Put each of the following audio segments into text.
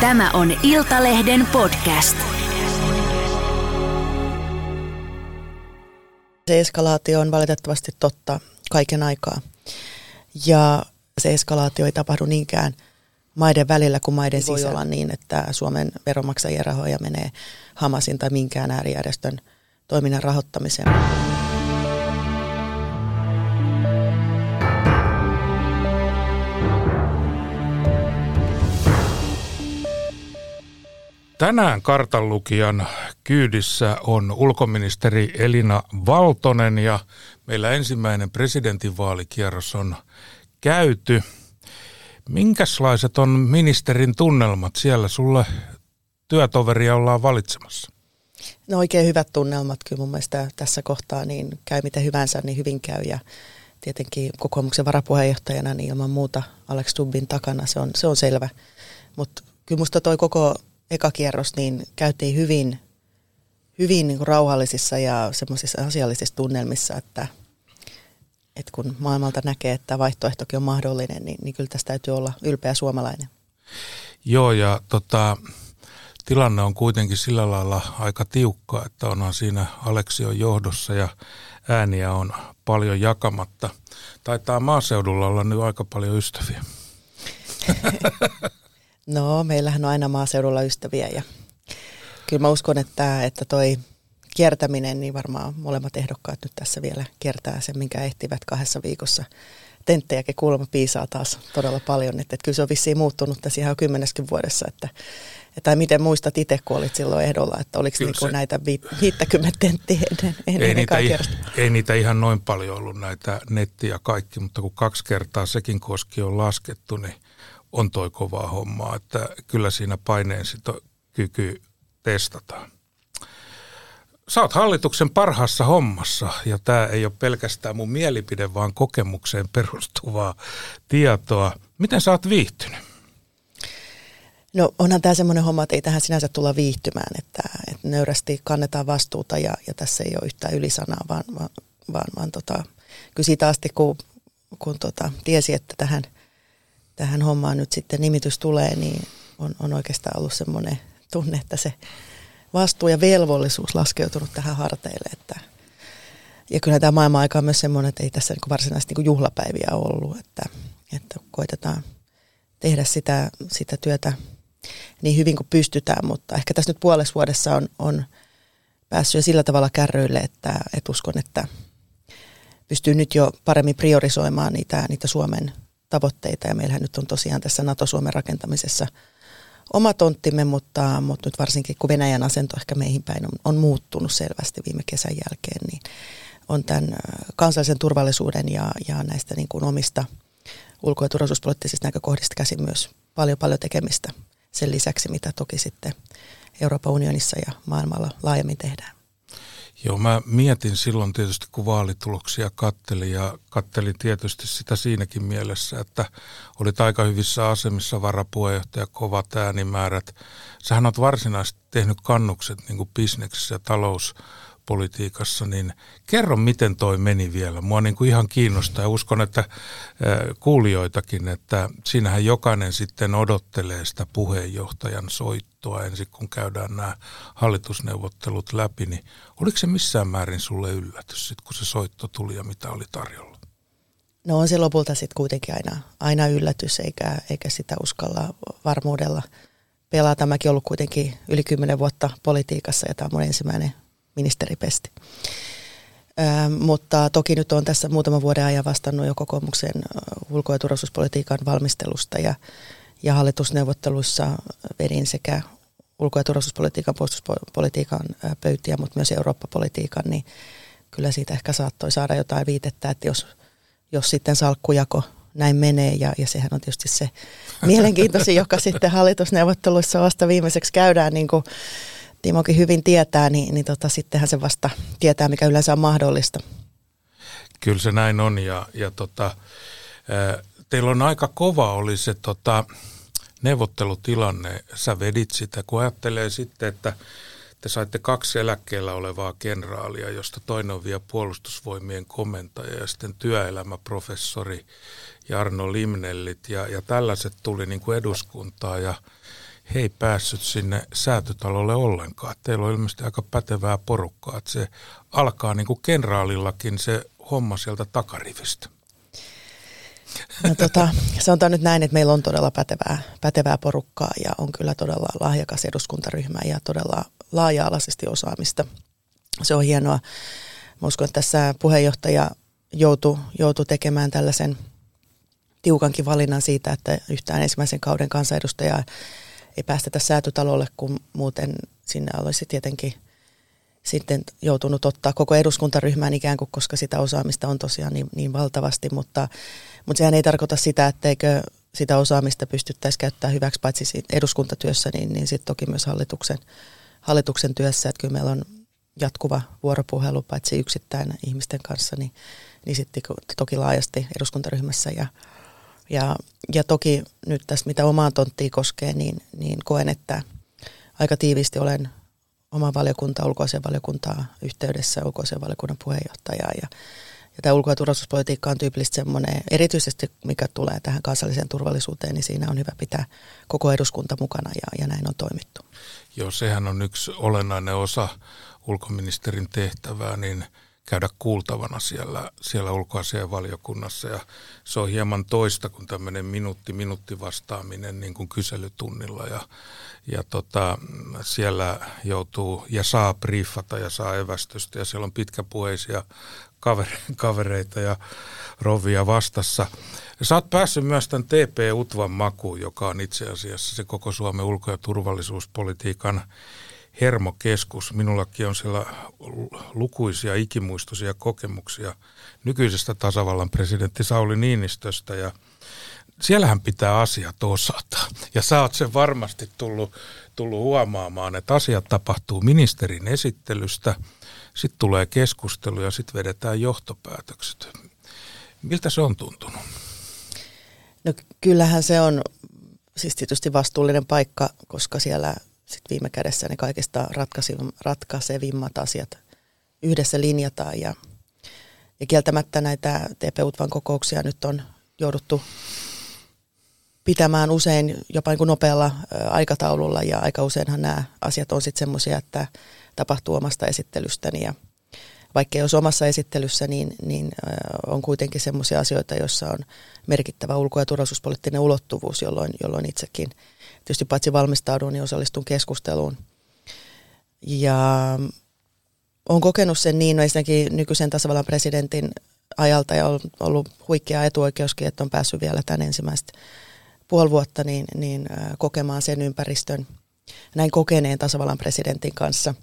Tämä on Iltalehden podcast. Se eskalaatio on valitettavasti totta kaiken aikaa. Ja se eskalaatio ei tapahdu niinkään maiden välillä kuin maiden sisällä. Voi olla niin, että Suomen veronmaksajien rahoja menee Hamasin tai minkään äärijärjestön toiminnan rahoittamiseen. Tänään kartanlukijan kyydissä on ulkoministeri Elina Valtonen ja meillä ensimmäinen presidentinvaalikierros on käyty. Minkäslaiset on ministerin tunnelmat siellä? Sulle työtoveria ollaan valitsemassa. No oikein hyvät tunnelmat kyllä mun mielestä tässä kohtaa, niin käy miten hyvänsä, niin hyvin käy ja tietenkin kokoomuksen varapuheenjohtajana niin ilman muuta Alex Stubbin takana, se on, se on selvä. Mutta kyllä musta toi koko eka kierros, niin käytiin hyvin, hyvin niin kuin rauhallisissa ja semmoisissa asiallisissa tunnelmissa, että, että kun maailmalta näkee, että vaihtoehtokin on mahdollinen, niin, niin kyllä tästä täytyy olla ylpeä suomalainen. Joo, ja tota, tilanne on kuitenkin sillä lailla aika tiukka, että onhan siinä Aleksion johdossa ja ääniä on paljon jakamatta. Taitaa maaseudulla olla nyt aika paljon ystäviä. No, meillähän on aina maaseudulla ystäviä ja kyllä mä uskon, että, että toi kiertäminen, niin varmaan molemmat ehdokkaat nyt tässä vielä kiertää sen, minkä ehtivät kahdessa viikossa. Tenttejäkin kuulemma piisaa taas todella paljon, että, että kyllä se on vissiin muuttunut tässä ihan kymmeneskin vuodessa, että, että miten muistat itse, kun olit silloin ehdolla, että oliko niinku se, näitä 50 tenttiä ennen, ennen ei, niitä, ei, ei niitä ihan noin paljon ollut näitä nettiä kaikki, mutta kun kaksi kertaa sekin koski on laskettu, niin on toi kovaa hommaa, että kyllä siinä paineen kyky testataan. Sä oot hallituksen parhaassa hommassa ja tämä ei ole pelkästään mun mielipide, vaan kokemukseen perustuvaa tietoa. Miten sä oot viihtynyt? No onhan tämä semmoinen homma, että ei tähän sinänsä tulla viihtymään, että, että nöyrästi kannetaan vastuuta ja, ja tässä ei ole yhtään ylisanaa, vaan, vaan, vaan, vaan tota, kyllä siitä asti, kun, kun tota, tiesi, että tähän – tähän hommaan nyt sitten nimitys tulee, niin on, on oikeastaan ollut semmoinen tunne, että se vastuu ja velvollisuus laskeutunut tähän harteille. Että, ja kyllä tämä maailma-aika on myös semmoinen, että ei tässä niin varsinaisesti niin juhlapäiviä ollut, että, että koitetaan tehdä sitä, sitä työtä niin hyvin kuin pystytään, mutta ehkä tässä nyt puolessa vuodessa on, on päässyt jo sillä tavalla kärryille, että, että uskon, että pystyy nyt jo paremmin priorisoimaan niitä, niitä Suomen tavoitteita ja meillähän nyt on tosiaan tässä NATO-Suomen rakentamisessa oma tonttimme, mutta, mutta nyt varsinkin kun Venäjän asento ehkä meihin päin on, on muuttunut selvästi viime kesän jälkeen, niin on tämän kansallisen turvallisuuden ja, ja näistä niin kuin omista ulko- ja turvallisuuspoliittisista näkökohdista käsin myös paljon paljon tekemistä sen lisäksi, mitä toki sitten Euroopan unionissa ja maailmalla laajemmin tehdään. Joo, mä mietin silloin tietysti, kun vaalituloksia kattelin ja kattelin tietysti sitä siinäkin mielessä, että olit aika hyvissä asemissa varapuheenjohtaja, kovat äänimäärät. Sähän oot varsinaisesti tehnyt kannukset niin kuin bisneksessä ja talous politiikassa, niin kerro miten toi meni vielä. Mua niin kuin ihan kiinnostaa ja uskon, että kuulijoitakin, että siinähän jokainen sitten odottelee sitä puheenjohtajan soittoa ensin, kun käydään nämä hallitusneuvottelut läpi, niin oliko se missään määrin sulle yllätys sitten, kun se soitto tuli ja mitä oli tarjolla? No on se lopulta sitten kuitenkin aina, aina yllätys, eikä, eikä sitä uskalla varmuudella pelata. Mäkin ollut kuitenkin yli kymmenen vuotta politiikassa ja tämä on mun ensimmäinen ministeripesti. Ö, mutta toki nyt on tässä muutaman vuoden ajan vastannut jo kokoomuksen ulko- ja turvallisuuspolitiikan valmistelusta ja, ja hallitusneuvotteluissa vedin sekä ulko- ja turvallisuuspolitiikan, puolustuspolitiikan pöytiä, mutta myös Eurooppa-politiikan, niin kyllä siitä ehkä saattoi saada jotain viitettä, että jos, jos sitten salkkujako näin menee, ja, ja sehän on tietysti se mielenkiintoisin, joka sitten hallitusneuvotteluissa vasta viimeiseksi käydään niin kuin Timokin hyvin tietää, niin, niin tota, sittenhän se vasta tietää, mikä yleensä on mahdollista. Kyllä se näin on ja, ja tota, teillä on aika kova oli se tota, neuvottelutilanne. Sä vedit sitä, kun ajattelee sitten, että te saitte kaksi eläkkeellä olevaa kenraalia, josta toinen on vielä puolustusvoimien komentaja ja sitten työelämäprofessori Jarno Limnellit ja, ja tällaiset tuli niin kuin eduskuntaa ja he ei päässyt sinne säätötalolle ollenkaan. Teillä on ilmeisesti aika pätevää porukkaa, että se alkaa niin kuin kenraalillakin se homma sieltä takarivistä. No tota, sanotaan nyt näin, että meillä on todella pätevää, pätevää porukkaa ja on kyllä todella lahjakas eduskuntaryhmä ja todella laaja-alaisesti osaamista. Se on hienoa. Mä uskon, että tässä puheenjohtaja joutui, joutui tekemään tällaisen tiukankin valinnan siitä, että yhtään ensimmäisen kauden kansanedustajaa ei päästetä säätötalolle, kun muuten sinne olisi tietenkin sitten joutunut ottaa koko eduskuntaryhmään ikään kuin, koska sitä osaamista on tosiaan niin, niin valtavasti, mutta, mutta sehän ei tarkoita sitä, etteikö sitä osaamista pystyttäisiin käyttämään hyväksi paitsi eduskuntatyössä, niin, niin sitten toki myös hallituksen, hallituksen työssä, että kyllä meillä on jatkuva vuoropuhelu paitsi yksittäin ihmisten kanssa, niin, niin sitten toki laajasti eduskuntaryhmässä ja, ja, ja toki nyt tässä, mitä omaan tonttiin koskee, niin, niin koen, että aika tiiviisti olen oman valiokunta, ulkoisen valiokuntaa yhteydessä, ulkoisen valiokunnan puheenjohtajaa ja, ja tämä ulko- ja turvallisuuspolitiikka on tyypillisesti semmoinen, erityisesti mikä tulee tähän kansalliseen turvallisuuteen, niin siinä on hyvä pitää koko eduskunta mukana ja, ja näin on toimittu. Joo, sehän on yksi olennainen osa ulkoministerin tehtävää, niin – käydä kuultavana siellä, siellä ulkoasian valiokunnassa. Ja se on hieman toista kuin tämmöinen minuutti minuutti vastaaminen niin kuin kyselytunnilla. Ja, ja tota, siellä joutuu ja saa briefata ja saa evästystä ja siellä on pitkäpuheisia kavereita ja rovia vastassa. Sä oot päässyt myös tämän TP-UTVan makuun, joka on itse asiassa se koko Suomen ulko- ja turvallisuuspolitiikan hermokeskus. Minullakin on siellä lukuisia ikimuistoisia kokemuksia nykyisestä tasavallan presidentti Sauli Niinistöstä ja siellähän pitää asiat osata. Ja sä oot sen varmasti tullut, tullut huomaamaan, että asiat tapahtuu ministerin esittelystä, sitten tulee keskustelu ja sitten vedetään johtopäätökset. Miltä se on tuntunut? No kyllähän se on siis tietysti vastuullinen paikka, koska siellä sit viime kädessä ne kaikista ratkaisevimmat asiat yhdessä linjataan. Ja, ja kieltämättä näitä TP-UTVAn kokouksia nyt on jouduttu pitämään usein jopa niin kuin nopealla aikataululla ja aika useinhan nämä asiat on sitten semmoisia, että tapahtuu omasta esittelystäni ja vaikka jos omassa esittelyssä, niin, niin on kuitenkin semmoisia asioita, joissa on merkittävä ulko- ja turvallisuuspoliittinen ulottuvuus, jolloin, jolloin itsekin tietysti paitsi valmistaudun, niin osallistun keskusteluun. Ja olen kokenut sen niin, no ensinnäkin nykyisen tasavallan presidentin ajalta ja on ollut huikea etuoikeuskin, että on päässyt vielä tämän ensimmäistä puoli vuotta niin, niin kokemaan sen ympäristön näin kokeneen tasavallan presidentin kanssa.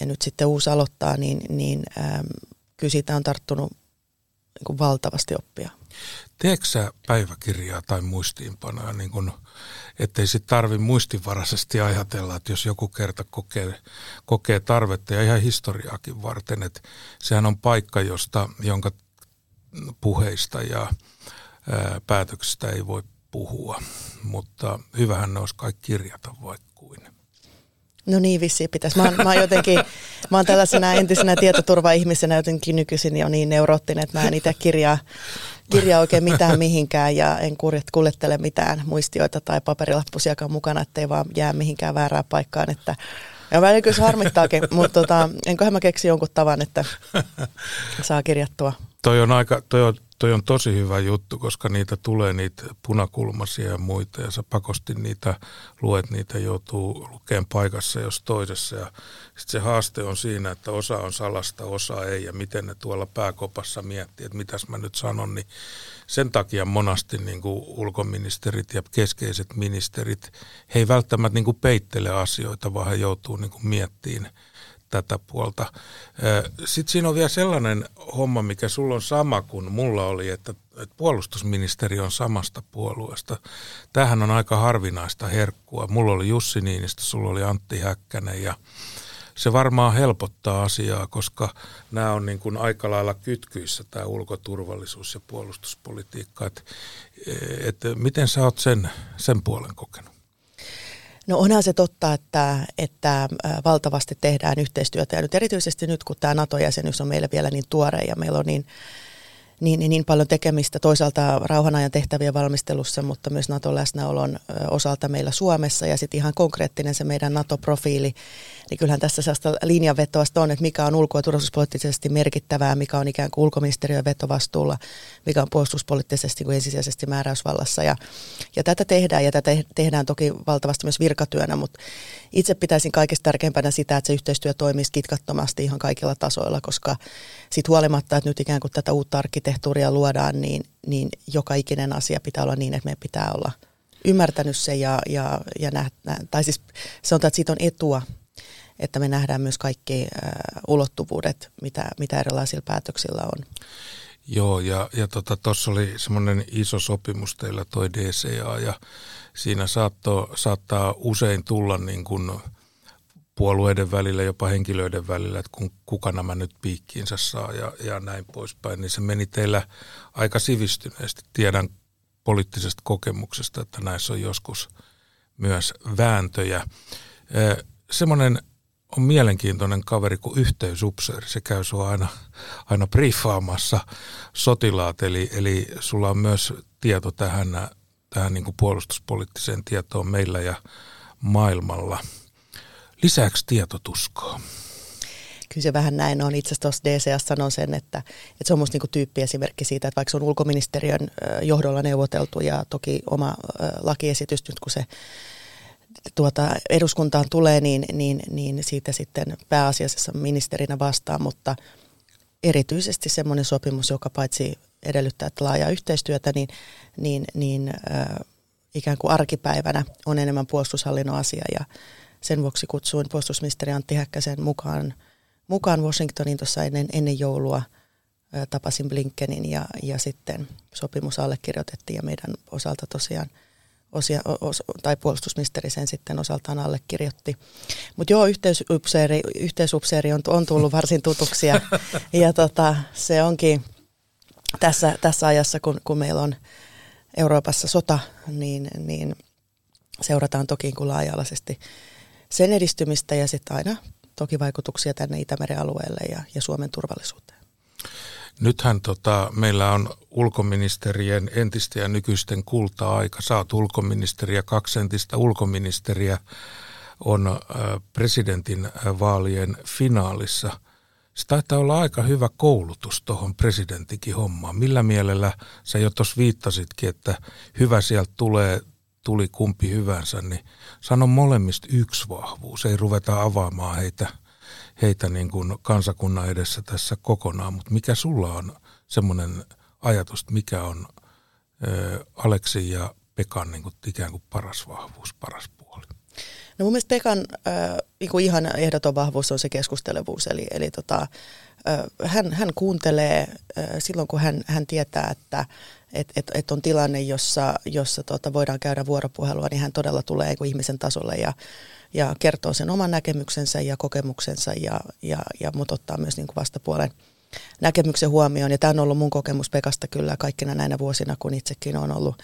Ja nyt sitten uusi aloittaa, niin, niin kyllä siitä on tarttunut niin valtavasti oppia. Teekö sä päiväkirjaa tai muistiinpanoja, niin kun, ettei sitten tarvi muistivaraisesti ajatella, että jos joku kerta kokee, kokee tarvetta ja ihan historiaakin varten, että sehän on paikka, josta, jonka puheista ja ää, päätöksistä ei voi puhua, mutta hyvähän ne olisi kaikki kirjata vaikka. No niin, vissiin pitäisi. Mä oon, mä oon jotenkin, mä oon tällaisena entisenä tietoturva-ihmisenä jotenkin nykyisin jo niin neuroottinen, että mä en itse kirjaa, kirjaa oikein mitään mihinkään ja en kuljettele mitään muistioita tai paperilappusiakaan mukana, ettei vaan jää mihinkään väärään paikkaan. Että, ja mä kyllä harmittaakin, mutta tota, enköhän mä keksi jonkun tavan, että saa kirjattua. Toi on, aika, toi on toi on tosi hyvä juttu, koska niitä tulee niitä punakulmasia ja muita ja sä pakosti niitä luet, niitä joutuu lukemaan paikassa jos toisessa. Ja sitten se haaste on siinä, että osa on salasta, osa ei. Ja miten ne tuolla pääkopassa miettii, että mitäs mä nyt sanon, niin sen takia monasti niin kuin ulkoministerit ja keskeiset ministerit, he ei välttämättä niin kuin peittele asioita, vaan he joutuu niin kuin miettimään tätä puolta. Sitten siinä on vielä sellainen homma, mikä sulla on sama kuin mulla oli, että, puolustusministeri on samasta puolueesta. Tämähän on aika harvinaista herkkua. Mulla oli Jussi Niinistö, sulla oli Antti Häkkänen ja se varmaan helpottaa asiaa, koska nämä on niin kuin aika lailla kytkyissä tämä ulkoturvallisuus ja puolustuspolitiikka. Että, että miten sä oot sen, sen puolen kokenut? No onhan se totta, että, että valtavasti tehdään yhteistyötä. Ja nyt erityisesti nyt kun tämä NATO-jäsenyys on meillä vielä niin tuore ja meillä on niin, niin, niin, niin paljon tekemistä toisaalta rauhanajan tehtävien valmistelussa, mutta myös NATO-läsnäolon osalta meillä Suomessa ja sitten ihan konkreettinen se meidän NATO-profiili. Niin kyllähän tässä sellaista linjanvetoasta on, että mikä on ulko- ja turvallisuuspoliittisesti merkittävää, mikä on ikään kuin ulkoministeriön vetovastuulla, mikä on puolustuspoliittisesti kuin ensisijaisesti määräysvallassa. Ja, ja tätä tehdään ja tätä tehdään toki valtavasti myös virkatyönä, mutta itse pitäisin kaikista tärkeimpänä sitä, että se yhteistyö toimisi kitkattomasti ihan kaikilla tasoilla, koska sitten huolimatta, että nyt ikään kuin tätä uutta arkkitehtuuria luodaan, niin, niin joka ikinen asia pitää olla niin, että meidän pitää olla ymmärtänyt se ja, ja, ja nä, nä, tai siis sanotaan, että siitä on etua, että me nähdään myös kaikki äh, ulottuvuudet, mitä, mitä erilaisilla päätöksillä on. Joo, ja tuossa ja tota, oli semmoinen iso sopimus teillä toi DCA, ja siinä saatto, saattaa usein tulla niin kuin puolueiden välillä, jopa henkilöiden välillä, että kun, kuka nämä nyt piikkiinsä saa ja, ja näin poispäin, niin se meni teillä aika sivistyneesti. Tiedän poliittisesta kokemuksesta, että näissä on joskus myös vääntöjä. Semmoinen on mielenkiintoinen kaveri kuin yhteysupseeri. Se käy sua aina, aina briefaamassa sotilaat, eli, eli sulla on myös tieto tähän, tähän niin kuin puolustuspoliittiseen tietoon meillä ja maailmalla. Lisäksi tietotuskoa. Kyllä se vähän näin on. Itse asiassa tuossa DCS sanon sen, että, että se on minusta niin tyyppiesimerkki siitä, että vaikka se on ulkoministeriön johdolla neuvoteltu ja toki oma lakiesitys nyt kun se tuota, eduskuntaan tulee, niin, niin, niin siitä sitten pääasiassa ministerinä vastaa, mutta erityisesti semmoinen sopimus, joka paitsi edellyttää että laajaa yhteistyötä, niin, niin, niin äh, ikään kuin arkipäivänä on enemmän puolustushallinnon asia ja sen vuoksi kutsuin puolustusministeri Antti Häkkäsen mukaan, mukaan Washingtoniin tuossa ennen, ennen joulua. Äh, tapasin Blinkenin ja, ja sitten sopimus allekirjoitettiin ja meidän osalta tosiaan – osia, os, tai puolustusministeri sen sitten osaltaan allekirjoitti. Mutta joo, yhteisupseeri, yhteisupseeri on, on tullut varsin tutuksi ja, ja tota, se onkin tässä, tässä ajassa, kun, kun meillä on Euroopassa sota, niin, niin seurataan toki kuin laaja-alaisesti sen edistymistä ja sitten aina toki vaikutuksia tänne Itämeren alueelle ja, ja Suomen turvallisuuteen. Nythän tota, meillä on ulkoministerien entistä ja nykyisten kulta-aika. Saat ulkoministeriä, kaksi entistä ulkoministeriä on presidentin vaalien finaalissa. Se taitaa olla aika hyvä koulutus tuohon presidentinkin hommaan. Millä mielellä sä jo tuossa viittasitkin, että hyvä sieltä tulee, tuli kumpi hyvänsä, niin sano molemmista yksi vahvuus. Ei ruveta avaamaan heitä – heitä niin kuin kansakunnan edessä tässä kokonaan, mutta mikä sulla on semmoinen ajatus, mikä on Aleksi ja Pekan niin kuin ikään kuin paras vahvuus, paras puoli? No mun mielestä Pekan äh, niin ihan ehdoton vahvuus on se keskustelevuus, eli, eli tota, äh, hän, hän kuuntelee äh, silloin, kun hän, hän tietää, että et, et, et on tilanne, jossa, jossa tota, voidaan käydä vuoropuhelua, niin hän todella tulee niin ihmisen tasolle ja ja kertoo sen oman näkemyksensä ja kokemuksensa ja, ja, ja mut ottaa myös niin kuin vastapuolen näkemyksen huomioon. Ja tämä on ollut mun kokemus Pekasta kyllä kaikkina näinä vuosina, kun itsekin on ollut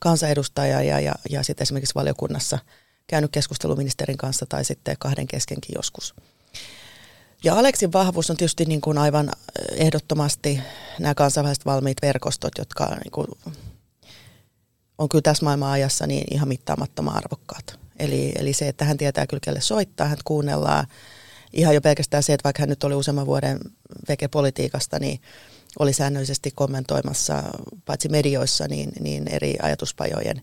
kansanedustaja ja, ja, ja sitten esimerkiksi valiokunnassa käynyt keskusteluministerin kanssa tai sitten kahden keskenkin joskus. Ja Aleksin vahvuus on tietysti niin kuin aivan ehdottomasti nämä kansainväliset valmiit verkostot, jotka niin kuin on kyllä tässä maailman ajassa niin ihan mittaamattoman arvokkaat. Eli, eli se, että hän tietää kyllä, kelle soittaa, hän kuunnellaan. Ihan jo pelkästään se, että vaikka hän nyt oli useamman vuoden veke-politiikasta, niin oli säännöllisesti kommentoimassa paitsi medioissa, niin, niin eri ajatuspajojen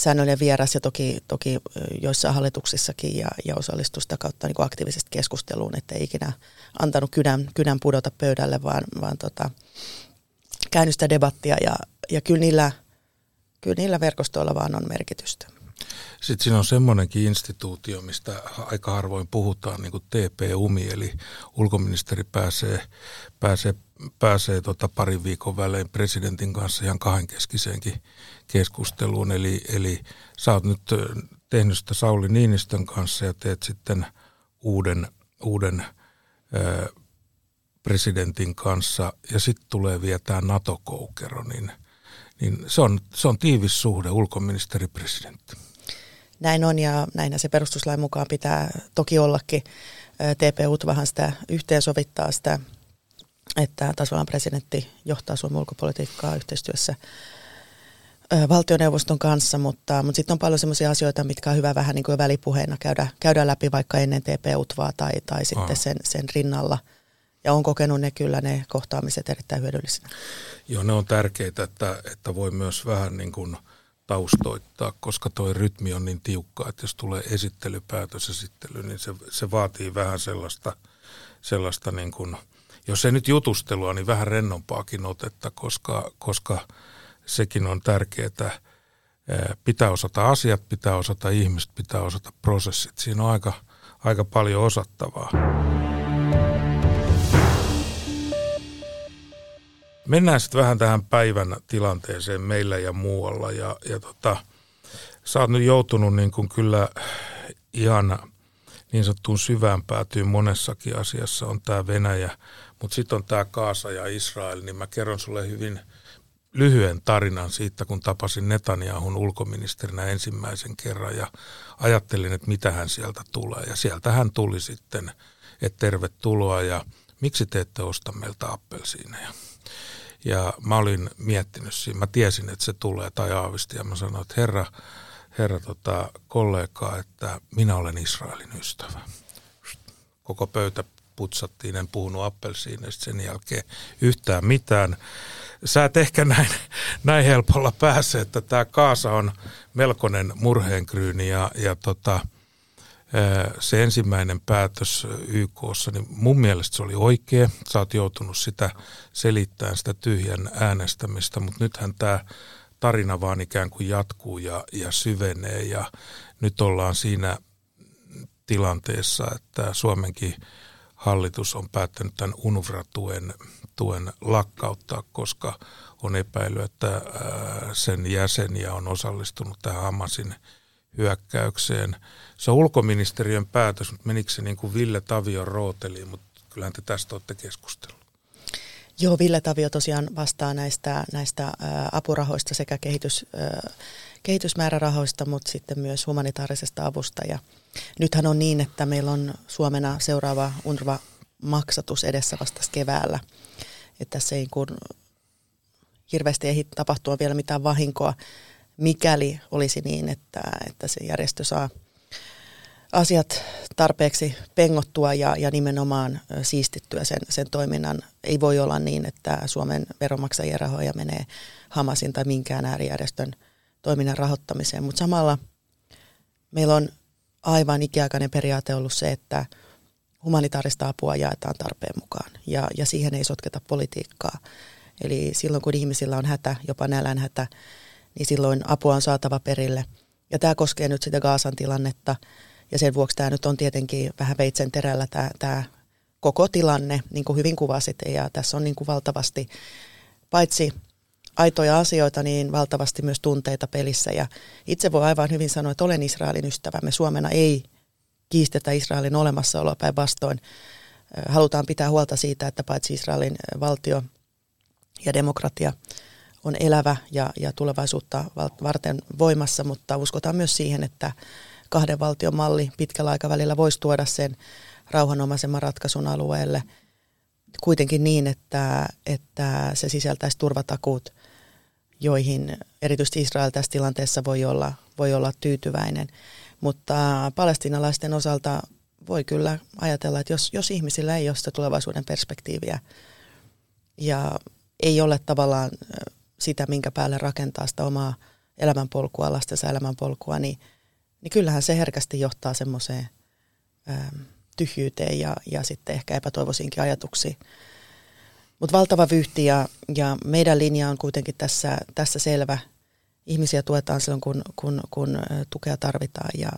säännöllinen vieras ja toki, toki joissain hallituksissakin ja, ja osallistui sitä kautta niin aktiivisesti keskusteluun, että ei ikinä antanut kynän, kynän pudota pöydälle, vaan, vaan tota, käynyt sitä debattia ja, ja kyllä, niillä, kyllä niillä verkostoilla vaan on merkitystä. Sitten siinä on semmoinenkin instituutio, mistä aika harvoin puhutaan, niin kuin TP-UMI, eli ulkoministeri pääsee, pääsee, pääsee tota parin viikon välein presidentin kanssa ihan kahdenkeskiseenkin keskusteluun. Eli, eli sä oot nyt tehnyt sitä Sauli Niinistön kanssa ja teet sitten uuden, uuden ö, presidentin kanssa ja sitten tulee vielä tämä NATO-koukero, niin, niin se, on, se on tiivis suhde ulkoministeri-presidentti. Näin on ja näinä se perustuslain mukaan pitää toki ollakin. TPUt vähän sitä yhteensovittaa sitä että tasavallan presidentti johtaa Suomen ulkopolitiikkaa yhteistyössä valtioneuvoston kanssa, mutta, mutta sitten on paljon sellaisia asioita, mitkä on hyvä vähän niin kuin välipuheena käydä, käydä läpi vaikka ennen TP-utvaa tai, tai sitten sen, sen rinnalla. Ja on kokenut ne kyllä ne kohtaamiset erittäin hyödyllisinä. Joo, ne on tärkeitä, että, että voi myös vähän niin kuin taustoittaa, koska tuo rytmi on niin tiukka, että jos tulee esittelypäätös esittely, niin se, se vaatii vähän sellaista, sellaista niin kuin, jos ei nyt jutustelua, niin vähän rennompaakin otetta, koska, koska – sekin on tärkeää. Pitää osata asiat, pitää osata ihmiset, pitää osata prosessit. Siinä on aika, aika paljon osattavaa. Mennään sitten vähän tähän päivän tilanteeseen meillä ja muualla. Ja, ja tota, sä oot nyt joutunut niin kuin kyllä ihan niin sanottuun syvään päätyyn monessakin asiassa on tämä Venäjä, mutta sitten on tämä Kaasa ja Israel, niin mä kerron sulle hyvin – lyhyen tarinan siitä, kun tapasin Netanyahun ulkoministerinä ensimmäisen kerran ja ajattelin, että mitä hän sieltä tulee. Ja sieltä hän tuli sitten, että tervetuloa ja miksi te ette osta meiltä appelsiineja. Ja mä olin miettinyt siinä, mä tiesin, että se tulee tai aavisti ja mä sanoin, että herra, herra tota, kollega, että minä olen Israelin ystävä. Koko pöytä putsattiin, en puhunut appelsiineista sen jälkeen yhtään mitään sä et ehkä näin, näin helpolla pääse, että tämä Kaasa on melkoinen murheenkryyni ja, ja tota, se ensimmäinen päätös YKssa, niin mun mielestä se oli oikea. Sä oot joutunut sitä selittämään, sitä tyhjän äänestämistä, mutta nythän tämä tarina vaan ikään kuin jatkuu ja, ja syvenee ja nyt ollaan siinä tilanteessa, että Suomenkin hallitus on päättänyt tämän UNVRA-tuen tuen lakkauttaa, koska on epäily, että sen jäseniä on osallistunut tähän Hamasin hyökkäykseen. Se on ulkoministeriön päätös, mutta menikö se niin kuin Ville Tavion rooteliin, mutta kyllähän te tästä olette keskustellut. Joo, Ville Tavio tosiaan vastaa näistä, näistä apurahoista sekä kehitys, kehitysmäärärahoista, mutta sitten myös humanitaarisesta avusta. Ja nythän on niin, että meillä on Suomena seuraava UNRWA-maksatus edessä vasta keväällä että tässä ei kun hirveästi ehdi tapahtua vielä mitään vahinkoa, mikäli olisi niin, että, että se järjestö saa asiat tarpeeksi pengottua ja, ja nimenomaan siistittyä sen, sen toiminnan. Ei voi olla niin, että Suomen veronmaksajien rahoja menee Hamasin tai minkään äärijärjestön toiminnan rahoittamiseen, mutta samalla meillä on aivan ikiaikainen periaate ollut se, että – humanitaarista apua jaetaan tarpeen mukaan ja, ja siihen ei sotketa politiikkaa. Eli silloin kun ihmisillä on hätä, jopa nälänhätä, niin silloin apua on saatava perille. Ja tämä koskee nyt sitä Gaasan tilannetta ja sen vuoksi tämä nyt on tietenkin vähän veitsen terällä tämä, tämä koko tilanne, niin kuin hyvin kuvasit. Ja tässä on niin kuin valtavasti paitsi aitoja asioita, niin valtavasti myös tunteita pelissä. Ja itse voi aivan hyvin sanoa, että olen Israelin ystävä. Me Suomena ei kiistetä Israelin olemassaoloa päinvastoin. Halutaan pitää huolta siitä, että paitsi Israelin valtio ja demokratia on elävä ja, ja tulevaisuutta varten voimassa, mutta uskotaan myös siihen, että kahden valtion malli pitkällä aikavälillä voisi tuoda sen rauhanomaisemman ratkaisun alueelle kuitenkin niin, että, että se sisältäisi turvatakuut, joihin erityisesti Israel tässä tilanteessa voi olla, voi olla tyytyväinen. Mutta palestinalaisten osalta voi kyllä ajatella, että jos, jos ihmisillä ei ole sitä tulevaisuuden perspektiiviä ja ei ole tavallaan sitä, minkä päälle rakentaa sitä omaa elämänpolkua, lastensa elämänpolkua, niin, niin kyllähän se herkästi johtaa semmoiseen tyhjyyteen ja, ja sitten ehkä epätoivoisiinkin ajatuksiin. Mutta valtava vyyhti ja, ja meidän linja on kuitenkin tässä, tässä selvä – ihmisiä tuetaan silloin, kun, kun, kun tukea tarvitaan ja,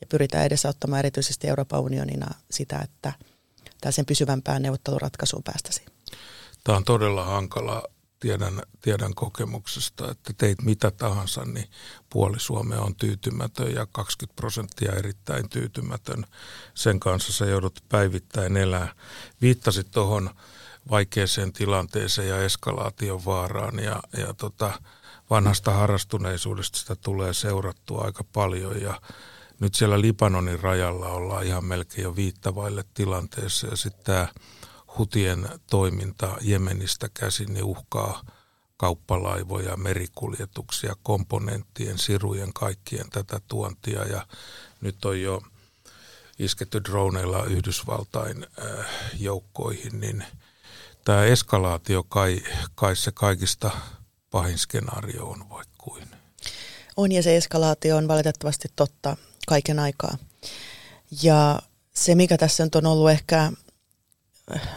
ja pyritään edesauttamaan erityisesti Euroopan unionina sitä, että sen pysyvämpään neuvotteluratkaisuun päästäisiin. Tämä on todella hankala. Tiedän, tiedän kokemuksesta, että teit mitä tahansa, niin puoli Suomea on tyytymätön ja 20 prosenttia erittäin tyytymätön. Sen kanssa sä joudut päivittäin elää. Viittasit tuohon vaikeaseen tilanteeseen ja eskalaation vaaraan ja, ja tota, vanhasta harrastuneisuudesta sitä tulee seurattua aika paljon ja nyt siellä Libanonin rajalla ollaan ihan melkein jo viittavaille tilanteessa ja sitten tämä hutien toiminta Jemenistä käsin niin uhkaa kauppalaivoja, merikuljetuksia, komponenttien, sirujen, kaikkien tätä tuontia ja nyt on jo isketty droneilla Yhdysvaltain äh, joukkoihin, niin tämä eskalaatio kai, kai se kaikista pahin skenaario on vai kuin? On ja se eskalaatio on valitettavasti totta kaiken aikaa. Ja se, mikä tässä nyt on ollut ehkä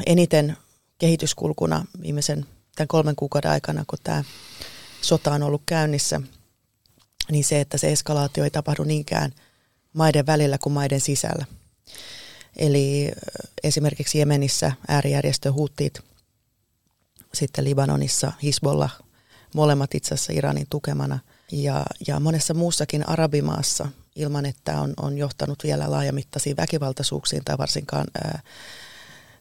eniten kehityskulkuna viimeisen tämän kolmen kuukauden aikana, kun tämä sota on ollut käynnissä, niin se, että se eskalaatio ei tapahdu niinkään maiden välillä kuin maiden sisällä. Eli esimerkiksi Jemenissä äärijärjestö Huuttit, sitten Libanonissa Hisbollah, molemmat itse asiassa Iranin tukemana ja, ja monessa muussakin arabimaassa ilman, että on, on johtanut vielä laajamittaisiin väkivaltaisuuksiin tai varsinkaan ää,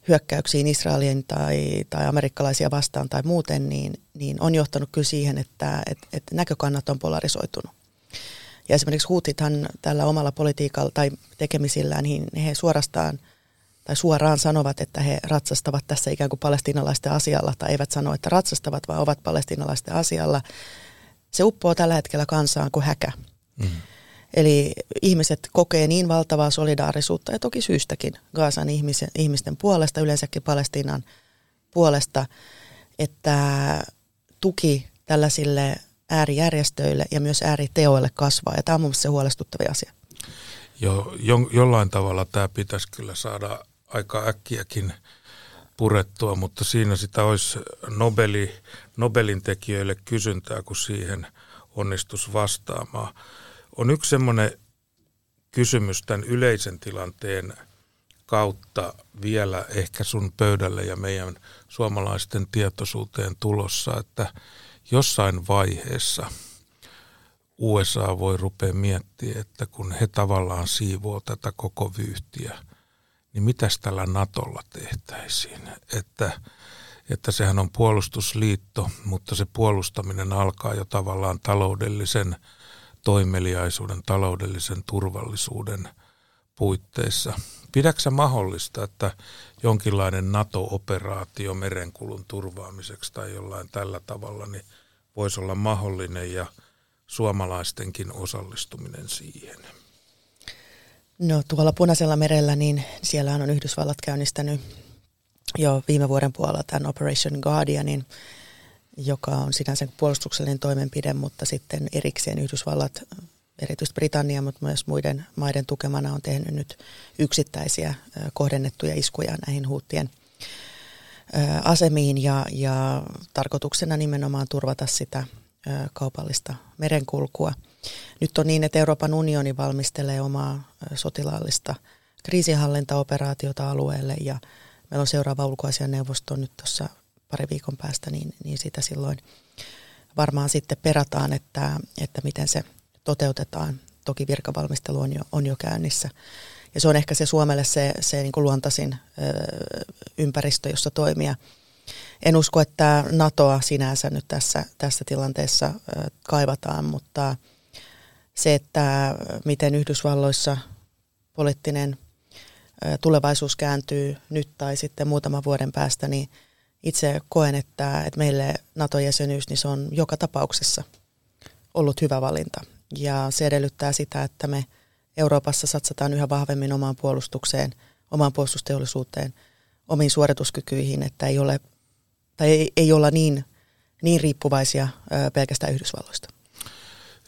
hyökkäyksiin Israelin tai, tai amerikkalaisia vastaan tai muuten, niin, niin on johtanut kyllä siihen, että, että, että näkökannat on polarisoitunut. Ja esimerkiksi huutithan tällä omalla politiikalla tai tekemisillään, niin he suorastaan tai suoraan sanovat, että he ratsastavat tässä ikään kuin palestinalaisten asialla, tai eivät sano, että ratsastavat, vaan ovat palestinalaisten asialla. Se uppoo tällä hetkellä kansaan kuin häkä. Mm. Eli ihmiset kokee niin valtavaa solidaarisuutta ja toki syystäkin Gaasan ihmisen, ihmisten puolesta, yleensäkin Palestiinan puolesta, että tuki tällaisille äärijärjestöille ja myös ääriteoille kasvaa. Ja tämä on mun se huolestuttava asia. Jo, jo, jollain tavalla tämä pitäisi kyllä saada aika äkkiäkin purettua, mutta siinä sitä olisi Nobeli, Nobelin tekijöille kysyntää, kun siihen onnistus vastaamaan. On yksi semmoinen kysymys tämän yleisen tilanteen kautta vielä ehkä sun pöydälle ja meidän suomalaisten tietoisuuteen tulossa, että jossain vaiheessa USA voi rupea miettimään, että kun he tavallaan siivoo tätä koko vyyhtiä, niin mitäs tällä Natolla tehtäisiin? Että, että sehän on puolustusliitto, mutta se puolustaminen alkaa jo tavallaan taloudellisen – toimeliaisuuden, taloudellisen turvallisuuden puitteissa. Pidäksä mahdollista, että jonkinlainen NATO-operaatio merenkulun turvaamiseksi tai jollain tällä tavalla niin voisi olla mahdollinen ja suomalaistenkin osallistuminen siihen? No tuolla Punaisella merellä, niin siellä on Yhdysvallat käynnistänyt jo viime vuoden puolella tämän Operation Guardianin, joka on sinänsä puolustuksellinen toimenpide, mutta sitten erikseen Yhdysvallat, erityisesti Britannia, mutta myös muiden maiden tukemana on tehnyt nyt yksittäisiä kohdennettuja iskuja näihin huuttien asemiin ja, ja tarkoituksena nimenomaan turvata sitä kaupallista merenkulkua. Nyt on niin, että Euroopan unioni valmistelee omaa sotilaallista kriisinhallintaoperaatiota alueelle ja meillä on seuraava ulkoasian neuvosto nyt tuossa pari viikon päästä, niin, niin sitä silloin varmaan sitten perataan, että, että miten se toteutetaan. Toki virkavalmistelu on jo, on jo käynnissä. Ja se on ehkä se Suomelle se, se niin kuin luontaisin ö, ympäristö, jossa toimia. En usko, että NATOa sinänsä nyt tässä, tässä tilanteessa ö, kaivataan, mutta se, että miten Yhdysvalloissa poliittinen tulevaisuus kääntyy nyt tai sitten muutaman vuoden päästä, niin – itse koen, että, että meille NATO-jäsenyys niin se on joka tapauksessa ollut hyvä valinta. Ja se edellyttää sitä, että me Euroopassa satsataan yhä vahvemmin omaan puolustukseen, omaan puolustusteollisuuteen, omiin suorituskykyihin, että ei, ole, tai ei, ei olla niin, niin riippuvaisia pelkästään Yhdysvalloista.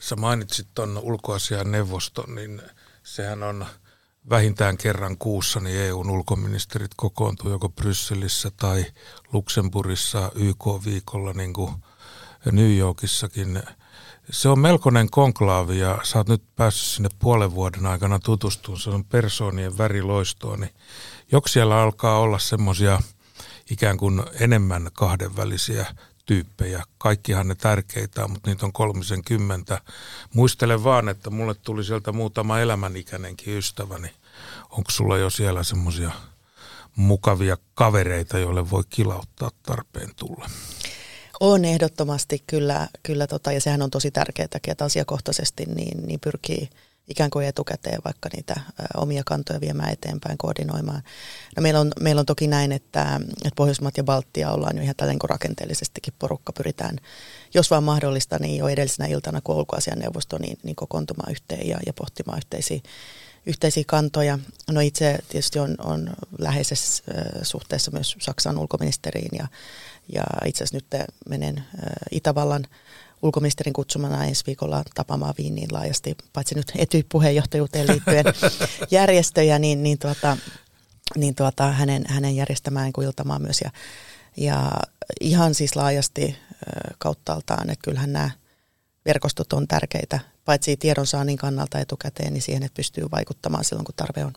Sä mainitsit tuon ulkoasian neuvoston, niin sehän on – vähintään kerran kuussa niin EUn ulkoministerit kokoontuu joko Brysselissä tai Luxemburgissa YK-viikolla niin kuin New Yorkissakin. Se on melkoinen konklaavi ja sä oot nyt päässyt sinne puolen vuoden aikana tutustumaan. Se on persoonien väriloistoa, niin joksi siellä alkaa olla semmoisia ikään kuin enemmän kahdenvälisiä tyyppejä. Kaikkihan ne tärkeitä mutta niitä on kolmisen kymmentä. Muistelen vaan, että mulle tuli sieltä muutama elämänikäinenkin ystäväni. Onko sulla jo siellä semmoisia mukavia kavereita, joille voi kilauttaa tarpeen tulla? On ehdottomasti kyllä, kyllä tota, ja sehän on tosi tärkeää, että asiakohtaisesti niin, niin pyrkii ikään kuin etukäteen vaikka niitä omia kantoja viemään eteenpäin, koordinoimaan. No meillä, on, meillä on toki näin, että, että Pohjoismaat ja Baltia ollaan jo ihan tällainen rakenteellisestikin porukka pyritään, jos vaan mahdollista, niin jo edellisenä iltana, kun ulkoasianneuvosto, niin, niin kokoontumaan yhteen ja, ja pohtimaan yhteisiä, yhteisiä kantoja. No itse tietysti on, on läheisessä suhteessa myös Saksan ulkoministeriin ja, ja itse asiassa nyt menen Itävallan ulkoministerin kutsumana ensi viikolla tapaamaan Viiniin laajasti, paitsi nyt Etyj-puheenjohtajuuteen liittyen järjestöjä, niin, niin, tuota, niin tuota, hänen, hänen järjestämään kuin iltamaa myös. Ja, ja ihan siis laajasti kauttaaltaan, että kyllähän nämä verkostot on tärkeitä, paitsi tiedonsaannin kannalta etukäteen, niin siihen, että pystyy vaikuttamaan silloin, kun tarve on.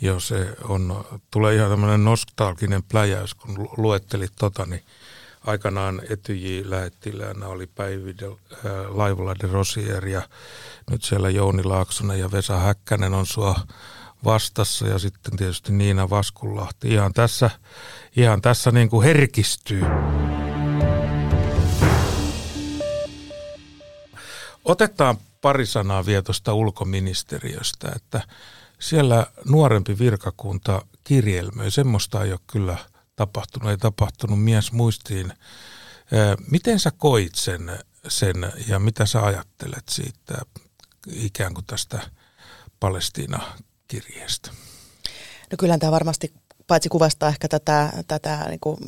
Joo, se on, tulee ihan tämmöinen nostalginen pläjäys, kun luettelit tota, niin aikanaan Etyj-lähettiläänä oli Päivi de, äh, Laivola de Rosier ja nyt siellä Jouni Laaksonen ja Vesa Häkkänen on sua vastassa ja sitten tietysti Niina Vaskunlahti. Ihan tässä, ihan tässä niin kuin herkistyy. Otetaan pari sanaa vielä tuosta ulkoministeriöstä, että siellä nuorempi virkakunta kirjelmöi. Semmoista ei ole kyllä – tapahtunut, ei tapahtunut mies muistiin. Miten sä koit sen, sen ja mitä sä ajattelet siitä ikään kuin tästä Palestiina-kirjeestä? No kyllä tämä varmasti paitsi kuvastaa ehkä tätä, tätä niin kuin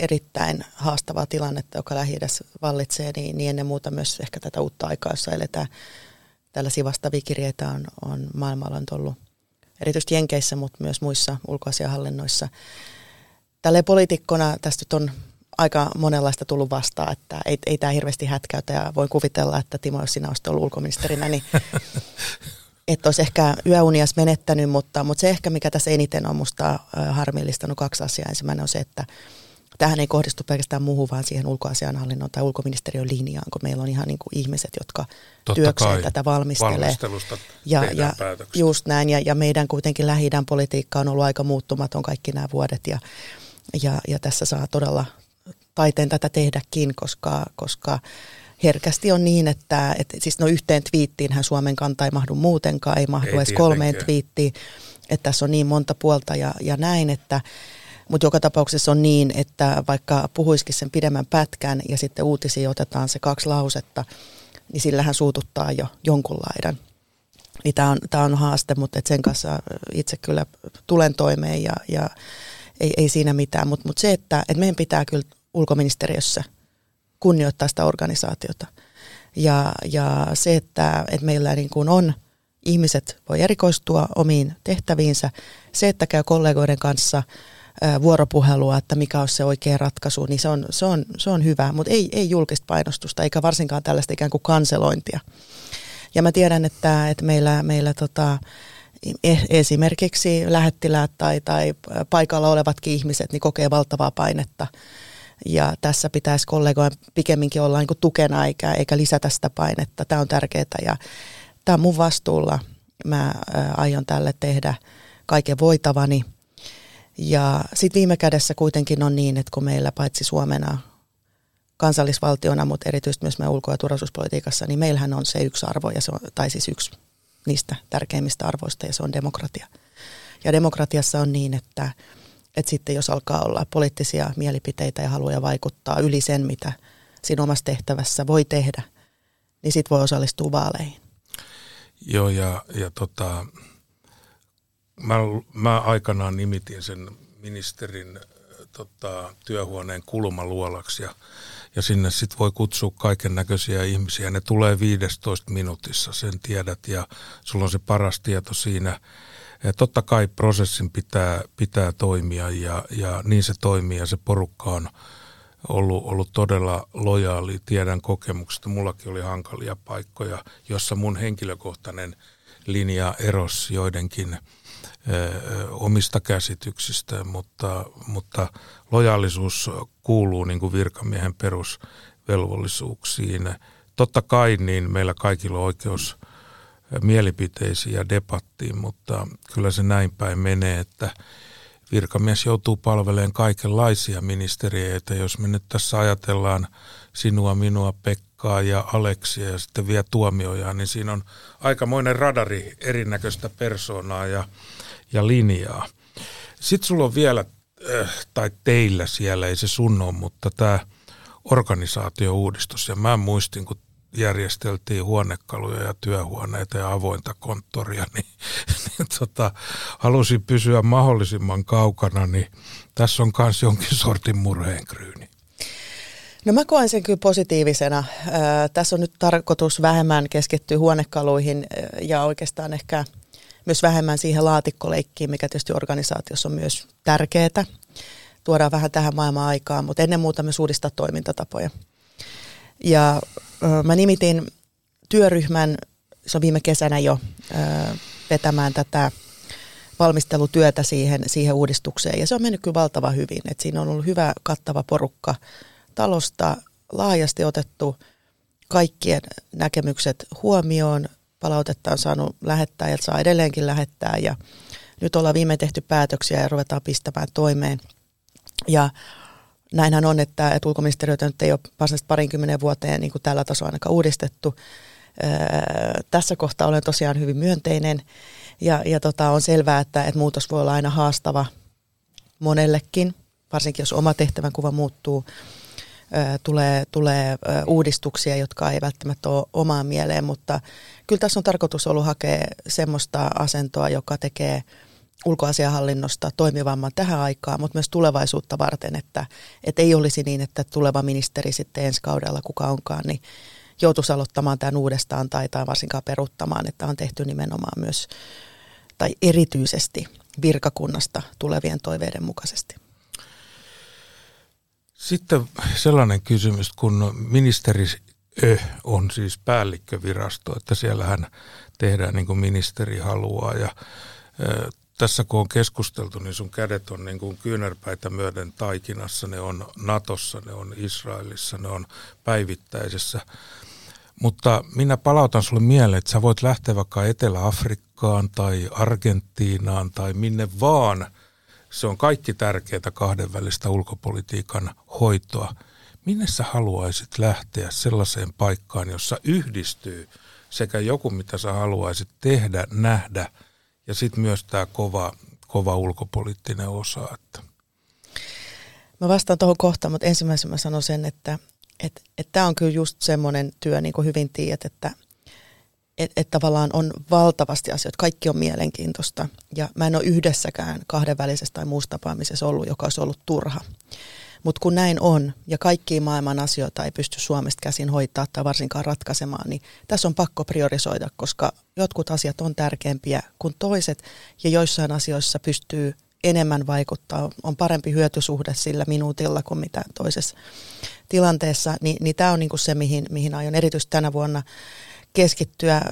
erittäin haastavaa tilannetta, joka lähi vallitsee, niin, niin ennen muuta myös ehkä tätä uutta aikaa, jossa eletään. Tällaisia vastaavia kirjeitä on, on maailmalla ollut erityisesti Jenkeissä, mutta myös muissa ulkoasiahallinnoissa tälleen poliitikkona tästä on aika monenlaista tullut vastaan, että ei, ei tämä hirveästi hätkäytä ja voin kuvitella, että Timo, jos sinä olisit ollut ulkoministerinä, niin et olisi ehkä yöunias menettänyt, mutta, mutta se ehkä, mikä tässä eniten on minusta harmillistanut kaksi asiaa. Ensimmäinen on se, että tähän ei kohdistu pelkästään muuhun, vaan siihen ulkoasianhallinnon tai ulkoministeriön linjaan, kun meillä on ihan niin kuin ihmiset, jotka Totta työkseen kai. tätä valmistelee. ja, ja just näin, ja, ja meidän kuitenkin lähi politiikka on ollut aika muuttumaton kaikki nämä vuodet, ja ja, ja tässä saa todella taiteen tätä tehdäkin, koska, koska herkästi on niin, että, että siis no yhteen twiittiin hän Suomen kanta ei mahdu muutenkaan, ei mahdu ei edes kolmeen twiittiin, että tässä on niin monta puolta ja, ja näin, että mutta joka tapauksessa on niin, että vaikka puhuisikin sen pidemmän pätkän ja sitten uutisiin otetaan se kaksi lausetta, niin sillähän suututtaa jo jonkun laidan. Niin tämä on, tää on haaste, mutta et sen kanssa itse kyllä tulen toimeen ja, ja ei, ei siinä mitään, mutta mut se, että, että meidän pitää kyllä ulkoministeriössä kunnioittaa sitä organisaatiota. Ja, ja se, että, että meillä niin kuin on ihmiset voi erikoistua omiin tehtäviinsä, se, että käy kollegoiden kanssa vuoropuhelua, että mikä on se oikea ratkaisu, niin se on, se on, se on hyvä, mutta ei, ei julkista painostusta eikä varsinkaan tällaista ikään kuin kanselointia. Ja mä tiedän, että, että meillä, meillä tota, esimerkiksi lähettiläät tai, tai paikalla olevatkin ihmiset niin kokee valtavaa painetta. Ja tässä pitäisi kollegojen pikemminkin olla niin tukena eikä, eikä lisätä sitä painetta. Tämä on tärkeää ja tämä on mun vastuulla. Mä aion tälle tehdä kaiken voitavani. Ja sitten viime kädessä kuitenkin on niin, että kun meillä paitsi Suomena kansallisvaltiona, mutta erityisesti myös meidän ulko- ja turvallisuuspolitiikassa, niin meillähän on se yksi arvo, ja se on, tai siis yksi niistä tärkeimmistä arvoista ja se on demokratia. Ja demokratiassa on niin, että, että sitten jos alkaa olla poliittisia mielipiteitä ja haluja vaikuttaa yli sen, mitä siinä omassa tehtävässä voi tehdä, niin sitten voi osallistua vaaleihin. Joo, ja, ja tota, mä, mä aikanaan nimitin sen ministerin tota, työhuoneen kulmaluolaksi ja ja sinne sitten voi kutsua kaiken näköisiä ihmisiä. Ne tulee 15 minuutissa, sen tiedät, ja sulla on se paras tieto siinä. Ja totta kai prosessin pitää, pitää toimia, ja, ja niin se toimii, ja se porukka on ollut, ollut todella lojaali. Tiedän kokemuksesta, mullakin oli hankalia paikkoja, jossa mun henkilökohtainen linja erosi joidenkin – omista käsityksistä, mutta, mutta lojaalisuus kuuluu niin kuin virkamiehen perusvelvollisuuksiin. Totta kai niin meillä kaikilla on oikeus mielipiteisiin ja debattiin, mutta kyllä se näin päin menee, että virkamies joutuu palvelemaan kaikenlaisia ministeriöitä. Jos me nyt tässä ajatellaan sinua, minua, Pekka, Pekkaa ja Aleksia ja sitten vielä tuomiojaa, niin siinä on aikamoinen radari erinäköistä persoonaa ja, ja linjaa. Sitten sulla on vielä, äh, tai teillä siellä, ei se sun ole, mutta tämä organisaatiouudistus. Ja mä muistin, kun järjesteltiin huonekaluja ja työhuoneita ja avointa konttoria, niin, niin tota, halusin pysyä mahdollisimman kaukana, niin tässä on myös jonkin sortin murheenkryyni. No mä koen sen kyllä positiivisena. Tässä on nyt tarkoitus vähemmän keskittyä huonekaluihin ja oikeastaan ehkä myös vähemmän siihen laatikkoleikkiin, mikä tietysti organisaatiossa on myös tärkeää. Tuodaan vähän tähän maailman aikaan, mutta ennen muuta myös uudistaa toimintatapoja. Ja mä nimitin työryhmän, se on viime kesänä jo, ää, vetämään tätä valmistelutyötä siihen, siihen uudistukseen. Ja se on mennyt kyllä valtava hyvin. Et siinä on ollut hyvä kattava porukka talosta, laajasti otettu kaikkien näkemykset huomioon. Palautetta on saanut lähettää ja saa edelleenkin lähettää. Ja nyt ollaan viime tehty päätöksiä ja ruvetaan pistämään toimeen. Ja näinhän on, että, että ulkoministeriötä nyt ei ole varsinaisesti parinkymmenen vuoteen niin kuin tällä tasolla ainakaan uudistettu. Öö, tässä kohtaa olen tosiaan hyvin myönteinen ja, ja tota, on selvää, että, että muutos voi olla aina haastava monellekin, varsinkin jos oma tehtävänkuva muuttuu. Tulee, tulee uudistuksia, jotka ei välttämättä ole omaan mieleen, mutta kyllä tässä on tarkoitus ollut hakea semmoista asentoa, joka tekee ulkoasiahallinnosta toimivamman tähän aikaan, mutta myös tulevaisuutta varten, että, että ei olisi niin, että tuleva ministeri sitten ensi kaudella, kuka onkaan, niin joutuisi aloittamaan tämän uudestaan tai, tai varsinkaan peruuttamaan, että on tehty nimenomaan myös tai erityisesti virkakunnasta tulevien toiveiden mukaisesti. Sitten sellainen kysymys, kun ministeri on siis päällikkövirasto, että siellähän tehdään niin kuin ministeri haluaa. Ja tässä kun on keskusteltu, niin sun kädet on niin kuin kyynärpäitä myöden taikinassa, ne on Natossa, ne on Israelissa, ne on päivittäisessä. Mutta minä palautan sulle mieleen, että sä voit lähteä vaikka Etelä-Afrikkaan tai Argentiinaan tai minne vaan. Se on kaikki tärkeää kahdenvälistä ulkopolitiikan hoitoa. Minne sä haluaisit lähteä sellaiseen paikkaan, jossa yhdistyy sekä joku, mitä sä haluaisit tehdä, nähdä, ja sitten myös tämä kova, kova ulkopoliittinen osa. Että. Mä vastaan tuohon kohtaan, mutta ensimmäisenä mä sanon sen, että että et tämä on kyllä just semmoinen työ, niin kuin hyvin tiedät, että et, et tavallaan on valtavasti asioita, kaikki on mielenkiintoista. Ja mä en ole yhdessäkään kahdenvälisestä tai muusta tapaamisessa ollut, joka olisi ollut turha. Mutta kun näin on, ja kaikki maailman asioita ei pysty Suomesta käsin hoitaa tai varsinkaan ratkaisemaan, niin tässä on pakko priorisoida, koska jotkut asiat on tärkeämpiä kuin toiset, ja joissain asioissa pystyy enemmän vaikuttaa, on parempi hyötysuhde sillä minuutilla kuin mitä toisessa tilanteessa, niin, niin tämä on niin kuin se, mihin, mihin aion erityisesti tänä vuonna keskittyä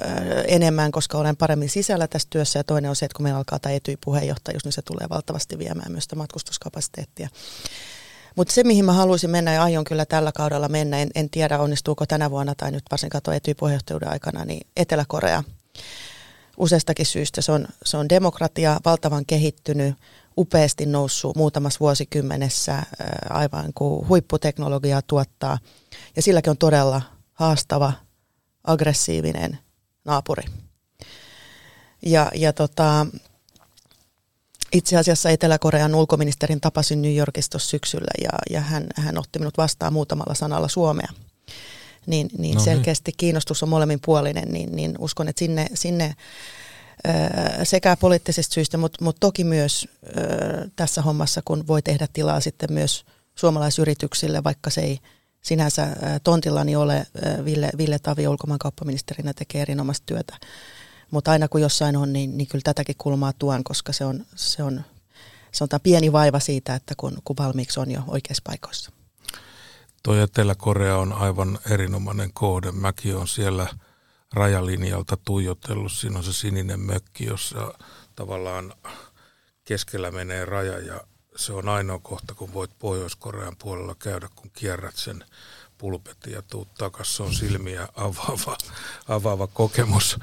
enemmän, koska olen paremmin sisällä tässä työssä. Ja toinen on se, että kun meillä alkaa tämä etyi-puheenjohtajuus, niin se tulee valtavasti viemään myös sitä matkustuskapasiteettia. Mutta se, mihin mä haluaisin mennä ja aion kyllä tällä kaudella mennä, en, en tiedä onnistuuko tänä vuonna tai nyt varsinkaan tuo etyi-puheenjohtajuuden aikana, niin Etelä-Korea useastakin syystä. Se on, se on demokratia, valtavan kehittynyt, upeasti noussut muutamassa vuosikymmenessä aivan kuin huipputeknologiaa tuottaa. Ja silläkin on todella haastava, aggressiivinen naapuri. Ja, ja tota, itse asiassa Etelä-Korean ulkoministerin tapasin New Yorkista syksyllä ja, ja hän, hän otti minut vastaan muutamalla sanalla suomea. Niin, niin no niin. selkeästi kiinnostus on molemmin puolinen, niin, niin uskon, että sinne, sinne sekä poliittisista syistä, mutta, mutta toki myös tässä hommassa, kun voi tehdä tilaa sitten myös suomalaisyrityksille, vaikka se ei sinänsä tontillani ole. Ville, Ville Tavi ulkomaankauppaministerinä tekee erinomaista työtä. Mutta aina kun jossain on, niin, niin kyllä tätäkin kulmaa tuon, koska se on, se on sanotaan pieni vaiva siitä, että kun, kun valmiiksi on jo oikeissa paikoissa. Tuo Etelä-Korea on aivan erinomainen kohde. Mäkin on siellä – rajalinjalta tuijotellut. Siinä on se sininen mökki, jossa tavallaan keskellä menee raja ja se on ainoa kohta, kun voit Pohjois-Korean puolella käydä, kun kierrät sen pulpetin ja tuut takaisin. Se on silmiä avaava, avaava kokemus.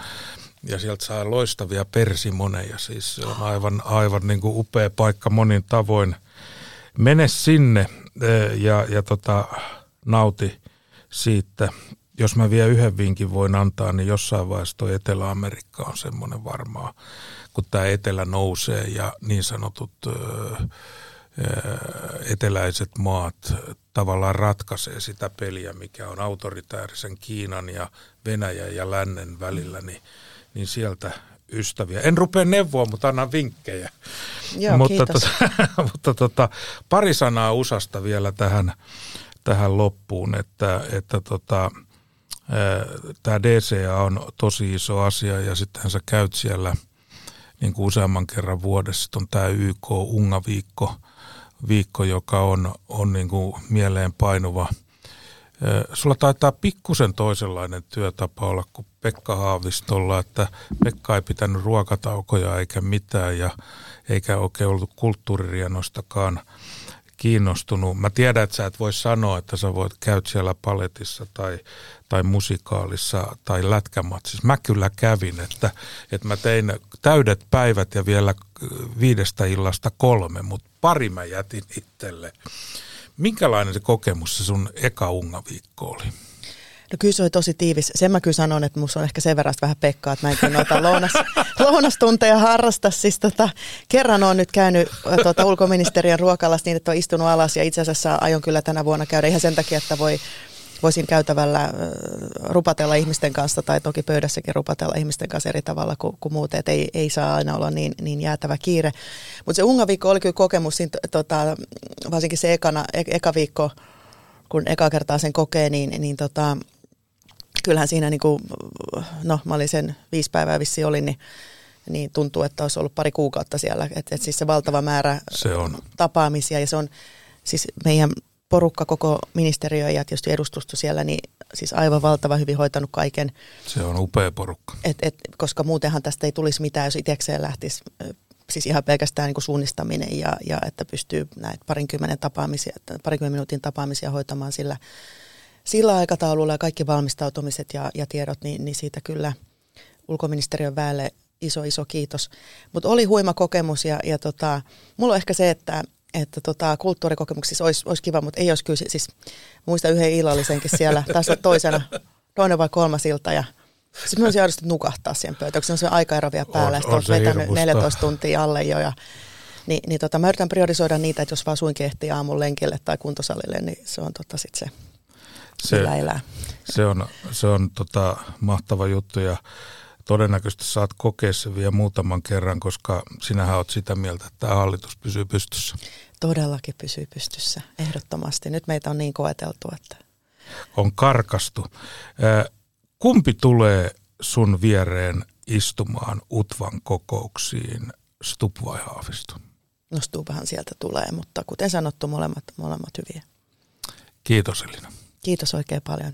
Ja sieltä saa loistavia persimoneja. Siis se on aivan, aivan niin kuin upea paikka monin tavoin. Mene sinne eh, ja, ja tota, nauti siitä jos mä vielä yhden vinkin voin antaa, niin jossain vaiheessa tuo Etelä-Amerikka on semmoinen varmaa, kun tämä Etelä nousee ja niin sanotut eteläiset maat tavallaan ratkaisee sitä peliä, mikä on autoritäärisen Kiinan ja Venäjän ja lännen välillä, niin, niin sieltä ystäviä. En rupea neuvoa, mutta annan vinkkejä. Joo, mutta kiitos. tota, mutta tota, pari sanaa USAsta vielä tähän, tähän loppuun, että, että tota, tämä DCA on tosi iso asia ja sitten sä käyt siellä niin kuin useamman kerran vuodessa. Sitten on tämä YK Unga-viikko, viikko, joka on, on niin kuin mieleen painuva. Sulla taitaa pikkusen toisenlainen työtapa olla kuin Pekka Haavistolla, että Pekka ei pitänyt ruokataukoja eikä mitään ja eikä oikein ollut kulttuuririenostakaan kiinnostunut. Mä tiedän, että sä et voi sanoa, että sä voit käyt siellä paletissa tai, tai musikaalissa tai lätkämatsissa. Mä kyllä kävin, että, että mä tein täydet päivät ja vielä viidestä illasta kolme, mutta pari mä jätin itselle. Minkälainen se kokemus se sun eka unga-viikko oli? No kyllä se oli tosi tiivis. Sen mä kyllä sanon, että musta on ehkä sen verran vähän pekkaa, että mä en kyllä noita lounas, lounastunteja harrasta. Siis tota, kerran on nyt käynyt tuota, ulkoministeriön ruokalassa niin, että on istunut alas ja itse asiassa aion kyllä tänä vuonna käydä ihan sen takia, että voi voisin käytävällä rupatella ihmisten kanssa tai toki pöydässäkin rupatella ihmisten kanssa eri tavalla kuin, kuin muuten, että ei, ei saa aina olla niin, niin jäätävä kiire. Mutta se ungaviikko oli kyllä kokemus, siinä, tota, varsinkin se ekana, e, eka viikko, kun eka kertaa sen kokee, niin, niin tota, kyllähän siinä niin kuin, no mä olin sen viisi päivää vissi olin, niin niin tuntuu, että olisi ollut pari kuukautta siellä. Että et siis se valtava määrä se on. tapaamisia ja se on siis meidän porukka, koko ministeriö ja tietysti edustusto siellä, niin siis aivan valtava hyvin hoitanut kaiken. Se on upea porukka. Et, et, koska muutenhan tästä ei tulisi mitään, jos itsekseen lähtisi siis ihan pelkästään niin kuin suunnistaminen ja, ja että pystyy näitä parinkymmenen, tapaamisia, parinkymmenen minuutin tapaamisia hoitamaan sillä, sillä aikataululla ja kaikki valmistautumiset ja, ja tiedot, niin, niin siitä kyllä ulkoministeriön väelle iso, iso kiitos. Mutta oli huima kokemus ja, ja tota, mulla on ehkä se, että että tota, kulttuurikokemuksissa olisi, olisi kiva, mutta ei olisi kyllä, siis muista yhden illallisenkin siellä, tässä toisena, toinen vai kolmas ilta ja sitten olisin aidosti nukahtaa siihen pöytään, kun se on aikaero vielä päällä, on, on vetänyt hirmusta. 14 tuntia alle jo ja niin, niin tota, mä yritän priorisoida niitä, että jos vaan suinkin ehtii aamun lenkille tai kuntosalille, niin se on tota sit se, Se, millä elää. se on, se on tota, mahtava juttu ja todennäköisesti saat kokea sen vielä muutaman kerran, koska sinähän olet sitä mieltä, että tämä hallitus pysyy pystyssä. Todellakin pysyy pystyssä, ehdottomasti. Nyt meitä on niin koeteltu, että On karkastu. Kumpi tulee sun viereen istumaan UTVAn kokouksiin, Stup vai Haavisto? no Stubahan sieltä tulee, mutta kuten sanottu, molemmat, molemmat hyviä. Kiitos Elina. Kiitos oikein paljon.